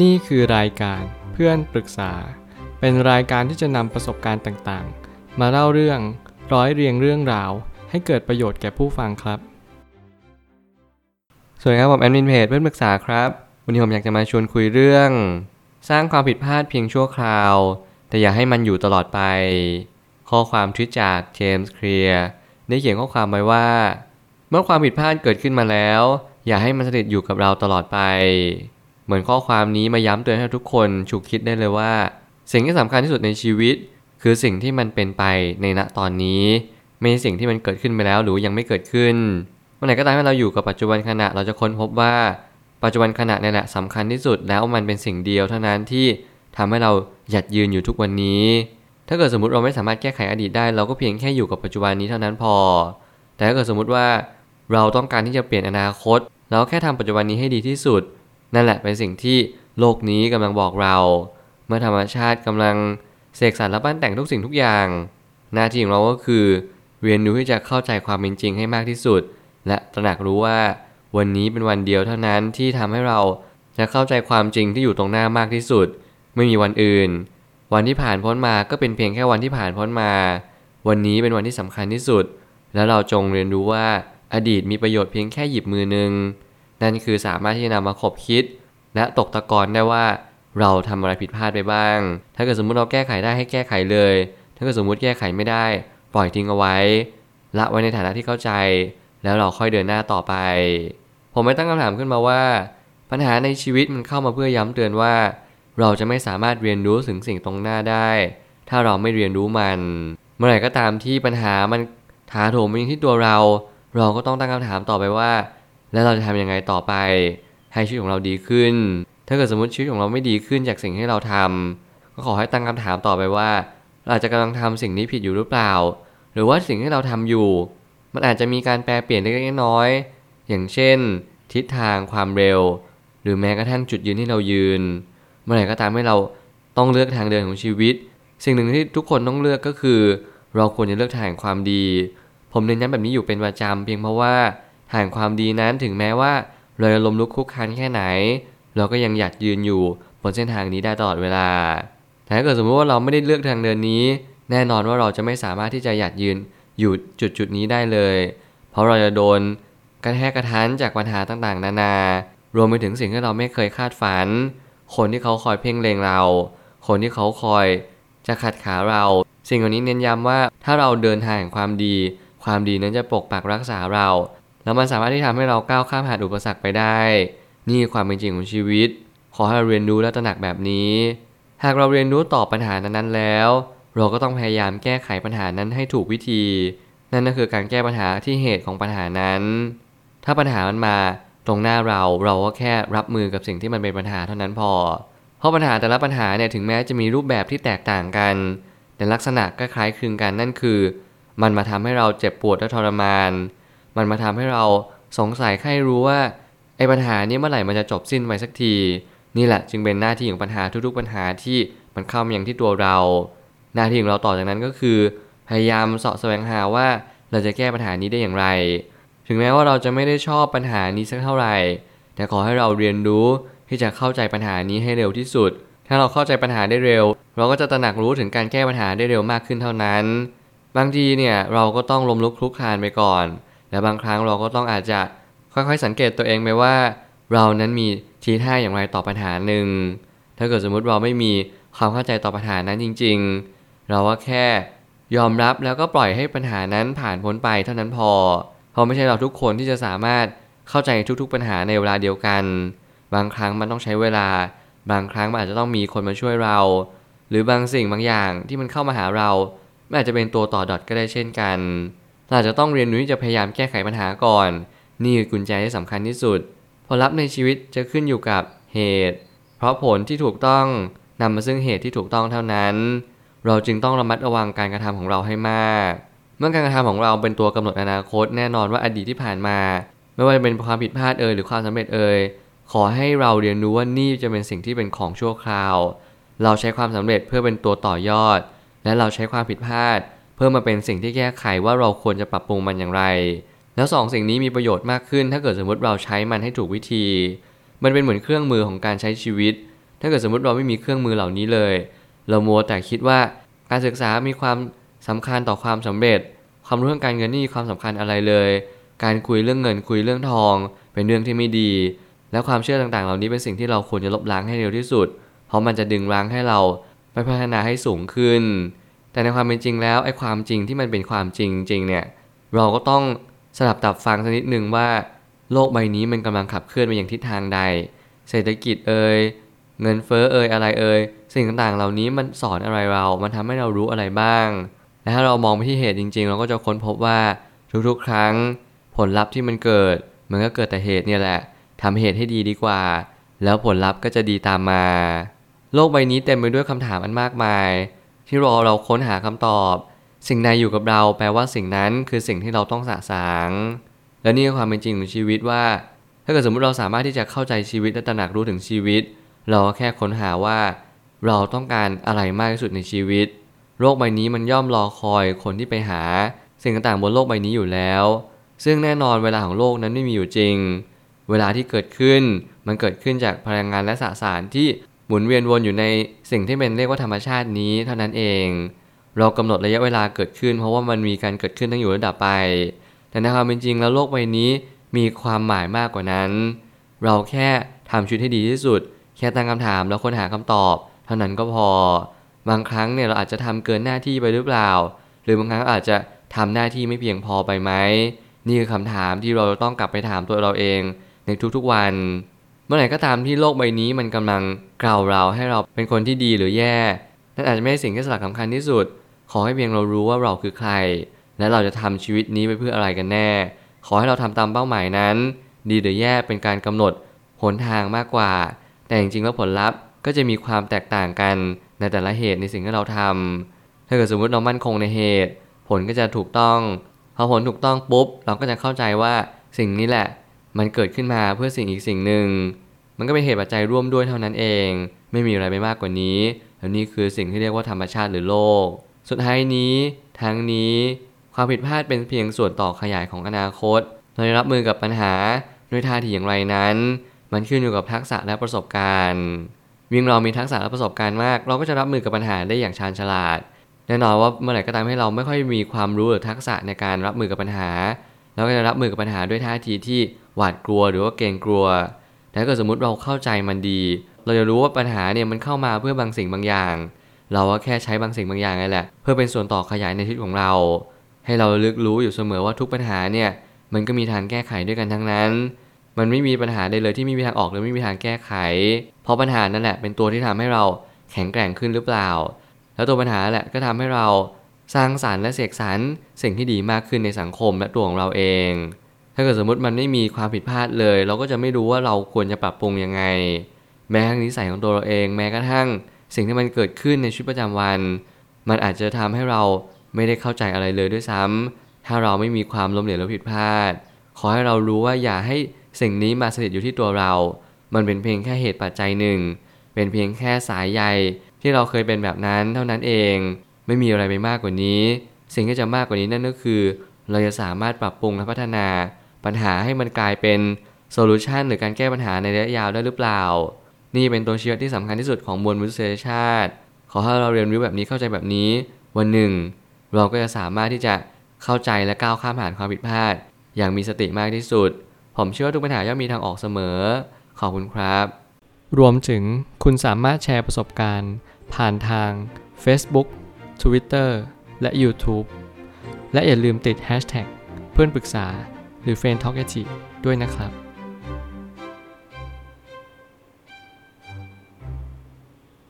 นี่คือรายการเพื่อนปรึกษา เป็นรายการที่จะนำประสบการณ์ต่างๆ มาเล่าเรื่องร้อยเรียงเรื่องราว ให้เกิดประโยชน์แก่ผู้ฟังครับ สวัสดีครับผมแอดมินเพจเพื่อนปรึกษาครับ วันนี้ผมอยากจะมาชวนคุยเรื่อง สร้างความผิดพลาดเพียงชั่วคราว แต่อย่าให้มันอยู่ตลอดไป ข้อความทวิตจากเจมส์เคลียร์ได้เขียนข้อความไว้ว่า เมื่อความผิดพลาดเกิดขึ้นมาแล้ว อย่าให้มันสถิตอยู่กับเราตลอดไป มือนข้อความนี้มาย้ำเตือนให้ทุกคนฉุกคิดได้เลยว่า สิ่งที่สำคัญที่สุดในชีวิต คือสิ่งที่มันเป็นไปในณตอนนี้ไม่ใช่สิ่งที่มันเกิดขึ้นไปแล้วหรือยังไม่เกิดขึ้นเมื่อไหร่ก็ตามที่เราอยู่กับปัจจุบันขณะเราจะค้นพบว่าปัจจุบันขณะนี่แหละสำคัญที่สุดแล้วมันเป็นสิ่งเดียวเท่านั้นที่ทำให้เราหยัดยืนอยู่ทุกวันนี้ ถ้าเกิดสมมติเราไม่สามารถแก้ไขอดีตได้เราก็เพียงแค่อยู่กับปัจจุบันนี้เท่านั้นพอ แต่ถ้าเกิดสมมติว่าเราต้องการที่จะเปลี่ยนอนาคต เราแค่ทำปัจจุบันนี้ให้ดีที่สุด นั่นแหละเป็นสิ่งที่โลกนี้กำลังบอกเรา เมื่อธรรมชาติกำลังเสกสรรและปั้นแต่งทุกสิ่งทุกอย่าง หน้าที่ของเราก็คือเรียนรู้ที่จะเข้าใจความเป็นจริงให้มากที่สุด และตระหนักรู้ว่าวันนี้เป็นวันเดียวเท่านั้นที่ทำให้เราจะเข้าใจความจริงที่อยู่ตรงหน้ามากที่สุด ไม่มีวันอื่น วันที่ผ่านพ้นมาก็เป็นเพียงแค่วันที่ผ่านพ้นมา วันนี้เป็นวันที่สำคัญที่สุด แล้วเราจงเรียนรู้ว่าอดีตมีประโยชน์เพียงแค่หยิบมือหนึ่ง นั่นคือสามารถที่จะนำมาขบคิด และตกตะกอนได้ว่าเราทำอะไรผิดพลาดไปบ้าง ถ้าเกิดสมมุติเราแก้ไขได้ให้แก้ไขเลย ถ้าเกิดสมมุติแก้ไขไม่ได้ ปล่อยทิ้งเอาไว้ ละไว้ในฐานะที่เข้าใจ แล้วเราค่อยเดินหน้าต่อไป ผมไม่ตั้งคำถามขึ้นมาว่า ปัญหาในชีวิตมันเข้ามาเพื่อย้ำเตือนว่า เราจะไม่สามารถเรียนรู้ถึงสิ่งตรงหน้าได้ ถ้าเราไม่เรียนรู้มัน เมื่อไหร่ก็ตามที่ปัญหามันถาโถมมาที่ตัวเรา เราก็ต้องตั้งคำถามต่อไปว่า แล้วเราจะทำยังไงต่อไปให้ชีวิตของเราดีขึ้น ถ้าเกิดสมมติชีวิตของเราไม่ดีขึ้นจากสิ่งที่เราทำก็ขอให้ตั้งคำถามต่อไปว่า เราอาจจะกำลังทำสิ่งนี้ผิดอยู่หรือเปล่า หรือว่าสิ่งที่เราทำอยู่ มันอาจจะมีการแปลเปลี่ยนเล็กๆน้อยๆอย่างเช่น ทิศทางความเร็ว หรือแม้กระทั่งจุดยืนที่เรายืน เมื่อไหร่ก็ตามให้เราต้องเลือกทางเดินของชีวิต สิ่งหนึ่งที่ทุกคนต้องเลือกก็คือ เราควรจะเลือกทางแห่งความดี ผมเน้นย้ำแบบนี้อยู่เป็นประจำเพียงเพราะว่า ทางความดีนั้นถึงแม้ว่าเราจะล้มลุกคลุกคลานแค่ไหน เราก็ยังอยากยืนอยู่บนเส้นทางนี้ได้ตลอดเวลาแต่ถ้าเกิดสมมติว่าเราไม่ได้เลือกทางเดินนี้ แน่นอนว่าเราจะไม่สามารถที่จะหยัดยืนอยู่จุดจุดนี้ได้เลย เพราะเราจะโดนกระแทกกระทันจากปัญหาต่างๆ นานารวมไปถึงสิ่งที่เราไม่เคยคาดฝัน คนที่เขาคอยเพ่งเลงเรา คนที่เขาคอยจะขัดขาเรา สิ่งเหล่านี้เน้นย้ำว่าถ้าเราเดินทางแห่งความดี ความดีนั้นจะปกปักรักษาเรา แล้วมันสามารถที่ทำให้เราก้าวข้ามผ่านอุปสรรคไปได้ นี่ความเป็นจริงของชีวิต ขอให้เราเรียนรู้และตระหนักแบบนี้ หากเราเรียนรู้ตอบปัญหานั้นๆแล้ว เราก็ต้องพยายามแก้ไขปัญหานั้นให้ถูกวิธี นั่นก็คือการแก้ปัญหาที่เหตุของปัญหานั้น ถ้าปัญหามันมาตรงหน้าเราเราก็แค่รับมือกับสิ่งที่มันเป็นปัญหาเท่านั้นพอ เพราะปัญหาแต่ละปัญหาเนี่ยถึงแม้จะมีรูปแบบที่แตกต่างกัน แต่ลักษณะก็คล้ายคลึงกันนั่นคือ มันมาทำให้เราเจ็บปวดและทรมาน มันมาทำให้เราสงสัยใครรู้ว่าไอ้ปัญหานี้เมื่อไหร่มันจะจบสิ้นไปสักที นี่แหละจึงเป็นหน้าที่ของปัญหาทุกๆปัญหาที่มันเข้ามาอย่างที่ตัวเรา หน้าที่ของเราต่อจากนั้นก็คือ พยายามเสาะแสวงหาว่าเราจะแก้ปัญหานี้ได้อย่างไร ถึงแม้ว่าเราจะไม่ได้ชอบปัญหานี้สักเท่าไหร่ แต่ขอให้เราเรียนรู้ที่จะเข้าใจปัญหานี้ให้เร็วที่สุด ถ้าเราเข้าใจปัญหาได้เร็ว เราก็จะตระหนักรู้ถึงการแก้ปัญหาได้เร็วมากขึ้นเท่านั้น บางทีเนี่ยเราก็ต้องล้มลุกคลุกคลานไปก่อน และบางครั้งเราก็ต้องอาจจะค่อยๆสังเกตตัวเองไปว่า เรานั้นมีทีท่าอย่างไรต่อปัญหาหนึ่ง ถ้าเกิดสมมุติเราไม่มีความเข้าใจต่อปัญหานั้นจริง ๆ เราก็แค่ยอมรับแล้วก็ปล่อยให้ปัญหานั้นผ่านพ้นไปเท่านั้นพอ เพราะไม่ใช่เราทุกคนที่จะสามารถเข้าใจทุกๆปัญหาในเวลาเดียวกัน บางครั้งมันต้องใช้เวลา บางครั้งมันอาจจะต้องมีคนมาช่วยเรา หรือบางสิ่งบางอย่างที่มันเข้ามาหาเรามันอาจจะเป็นตัวต่อดอทก็ได้เช่นกัน เราจจะต้องเรียนรู้ที่จะพยายามแก้ไขปัญหาก่อน นี่คือกุญแจที่สำคัญที่สุด ผลลัพธ์ในชีวิตจะขึ้นอยู่กับเหตุ เพราะผลที่ถูกต้องนำมาซึ่งเหตุที่ถูกต้องเท่านั้น เราจึงต้องระมัดระวังการกระทำของเราให้มาก เมื่อการกระทำของเราเป็นตัวกำหนดอนาคตแน่นอนว่าอดีตที่ผ่านมา ไม่ว่าจะเป็นความผิดพลาดเอ่ยหรือความสำเร็จเอ่ยขอให้เราเรียนรู้ว่านี่จะเป็นสิ่งที่เป็นของชั่วคราว เราใช้ความสำเร็จเพื่อเป็นตัวต่อยอด และเราใช้ความผิดพลาด เพื่อมาเป็นสิ่งที่แก้ไขว่าเราควรจะปรับปรุงมันอย่างไร แล้วสองสิ่งนี้มีประโยชน์มากขึ้น ถ้าเกิดสมมติเราใช้มันให้ถูกวิธี มันเป็นเหมือนเครื่องมือของการใช้ชีวิต ถ้าเกิดสมมติเราไม่มีเครื่องมือเหล่านี้เลย เรามัวแต่คิดว่าการศึกษามีความสำคัญต่อความสำเร็จ ความรู้เรื่องการเงินนี่มีความสำคัญอะไรเลย การคุยเรื่องเงินคุยเรื่องทอง เป็นเรื่องที่ไม่ดี และความเชื่อต่างๆ เหล่านี้เป็นสิ่งที่เราควรจะลบล้างให้เร็วที่สุด เพราะมันจะดึงรั้งให้เราไปพัฒนาให้สูงขึ้น แต่ในความเป็นจริงแล้วไอ้ความจริงที่มันเป็นความจริงจริงเนี่ยเราก็ต้องสลับตับฟังสักนิดหนึ่งว่า โลกใบนี้มันกำลังขับเคลื่อนไปอย่างทิศทางใด เศรษฐกิจเอ่ยเงินเฟ้อเอ่ยอะไรเอ่ยสิ่งต่างๆ เหล่านี้มันสอนอะไรเรา มันทำให้เรารู้อะไรบ้าง และถ้าเรามองไปที่เหตุจริง ๆ เราก็จะค้นพบว่าทุกๆ ครั้ง ผลลัพธ์ที่มันเกิด มันก็เกิดแต่เหตุเนี่ยแหละทำเหตุให้ดีดีกว่า แล้วผลลัพธ์ก็จะดีตามมา โลกใบนี้เต็มไปด้วยคำถามอันมากมาย ที่รอเราค้นหาคำตอบ สิ่งใดอยู่กับเราแปลว่าสิ่งนั้นคือสิ่งที่เราต้องสะสาง และนี่คือความเป็นจริงของชีวิตว่า ถ้าเกิดสมมติเราสามารถที่จะเข้าใจชีวิตและตระหนักรู้ถึงชีวิต เราก็แค่ค้นหาว่า เราต้องการอะไรมากที่สุดในชีวิต โลกใบนี้มันย่อมรอคอยคนที่ไปหา สิ่งต่างๆบนโลกใบนี้อยู่แล้ว ซึ่งแน่นอนเวลาของโลกนั้นไม่มีอยู่จริง เวลาที่เกิดขึ้นมันเกิดขึ้นจากพลังงานและสสารที่ หมุนเวียนวนอยู่ในสิ่งที่เป็นเรียกว่าธรรมชาตินี้เท่านั้นเอง เรากำหนดระยะเวลาเกิดขึ้น เพราะว่ามันมีการเกิดขึ้นตั้งอยู่ระดับไป แต่ในความเป็นจริงแล้วโลกใบนี้มีความหมายมากกว่านั้น เราแค่ทำชีวิตให้ดีที่สุด แค่ตั้งคำถามแล้วค้นหาคำตอบ เท่านั้นก็พอ บางครั้งเนี่ยเราอาจจะทำเกินหน้าที่ไปหรือเปล่า หรือบางครั้งอาจจะทำหน้าที่ไม่เพียงพอไปไหมนี่คือคำถามที่เราต้องกลับไปถามตัวเราเองในทุกๆวัน เมื่อไหร่ก็ตามที่โลกใบนี้มันกำลัง กล่าวเราให้เราเป็นคนที่ดีหรือแย่นั่นอาจจะไม่ใช่สิ่งที่สำคัญที่สุด ขอให้เพียงเรารู้ว่าเราคือใคร และเราจะทำชีวิตนี้ไปเพื่ออะไรกันแน่ ขอให้เราทำตามเป้าหมายนั้น ดีหรือแย่เป็นการกำหนดหนทางมากกว่า แต่จริงๆแล้วผลลัพธ์ก็จะมีความแตกต่างกันในแต่ละเหตุในสิ่งที่เราทำถ้าเกิดสมมติเรามั่นคงในเหตุ ผลก็จะถูกต้องพอผลถูกต้องปุ๊บ เราก็จะเข้าใจว่าสิ่งนี้แหละ มันเกิดขึ้นมาเพื่อสิ่งอีกสิ่งหนึ่ง มันก็เป็นเหตุปัจจัยร่วมด้วยเท่านั้นเอง ไม่มีอะไรไปมากกว่านี้ แล้วนี่คือสิ่งที่เรียกว่าธรรมชาติหรือโลก สุดท้ายนี้ทั้งนี้ความผิดพลาดเป็นเพียงส่วนต่อขยายของอนาคต เราจะรับมือกับปัญหาด้วยท่าทีอย่างไรนั้น มันขึ้นอยู่กับทักษะและประสบการณ์ยิ่งเรามีทักษะและประสบการณ์มาก เราก็จะรับมือกับปัญหาได้อย่างชาญฉลาด แน่นอนว่าเมื่อไหร่ก็ตามให้เราไม่ค่อยมีความรู้หรือทักษะในการรับมือกับปัญหา เราก็จะรับมือกับปัญหาด้วยท่าทีที่หวาดกลัวหรือว่าเกรงกลัว ถ้าเกิดสมมติเราเข้าใจมันดี เราจะรู้ว่าปัญหาเนี่ยมันเข้ามาเพื่อบางสิ่งบางอย่าง เราก็แค่ใช้บางสิ่งบางอย่างนี่แหละ เพื่อเป็นส่วนต่อขยายในชีวิตของเรา ให้เราลึกรู้อยู่เสมอว่าทุกปัญหาเนี่ยมันก็มีทางแก้ไขด้วยกันทั้งนั้น มันไม่มีปัญหาใดเลยที่ไม่มีทางออกหรือไม่มีทางแก้ไข เพราะปัญหานั่นแหละเป็นตัวที่ทำให้เราแข็งแกร่งขึ้นหรือเปล่า แล้วตัวปัญหาแหละก็ทำให้เราสร้างสารรค์และเสกสรรสิ่งที่ดีมากขึ้นในสังคมและตัวของเราเอง ถ้าเกิดสมมติมันไม่มีความผิดพลาดเลย เราก็จะไม่รู้ว่าเราควรจะปรับปรุงยังไง แม้ทั้งนิสัยของตัวเราเอง แม้กระทั่ง สิ่งที่มันเกิดขึ้นในชีวิตประจำวัน มันอาจจะทำให้เราไม่ได้เข้าใจอะไรเลยด้วยซ้ำถ้าเราไม่มีความล้มเหลวหรือผิดพลาด ขอให้เรารู้ว่าอย่าให้สิ่งนี้มาสถิตอยู่ที่ตัวเรา มันเป็นเพียงแค่เหตุปัจจัยหนึ่ง เป็นเพียงแค่สายใยที่เราเคยเป็นแบบนั้นเท่านั้นเอง ไม่มีอะไรไปมากกว่านี้ สิ่งที่จะมากกว่านี้นั่นก็คือ เราจะสามารถปรับปรุงและพัฒนา ปัญหาให้มันกลายเป็นโซลูชันหรือการแก้ปัญหาในระยะยาวได้หรือเปล่า นี่เป็นตัวชี้วัดที่สำคัญที่สุดของมวลมนุษยชาติ ขอให้เราเรียนรู้แบบนี้เข้าใจแบบนี้ วันหนึ่ง เราก็จะสามารถที่จะเข้าใจและก้าวข้ามผ่านความผิดพลาด อย่างมีสติมากที่สุด ผมเชื่อว่าทุกปัญหาย่อมมีทางออกเสมอ ขอบคุณครับ รวมถึงคุณสามารถแชร์ประสบการณ์ ผ่านทาง Facebook Twitter และ YouTube และอย่าลืมติด Hashtag เพื่อนปรึกษา หรือ f r ร e n d t a l k ด้วยนะครับ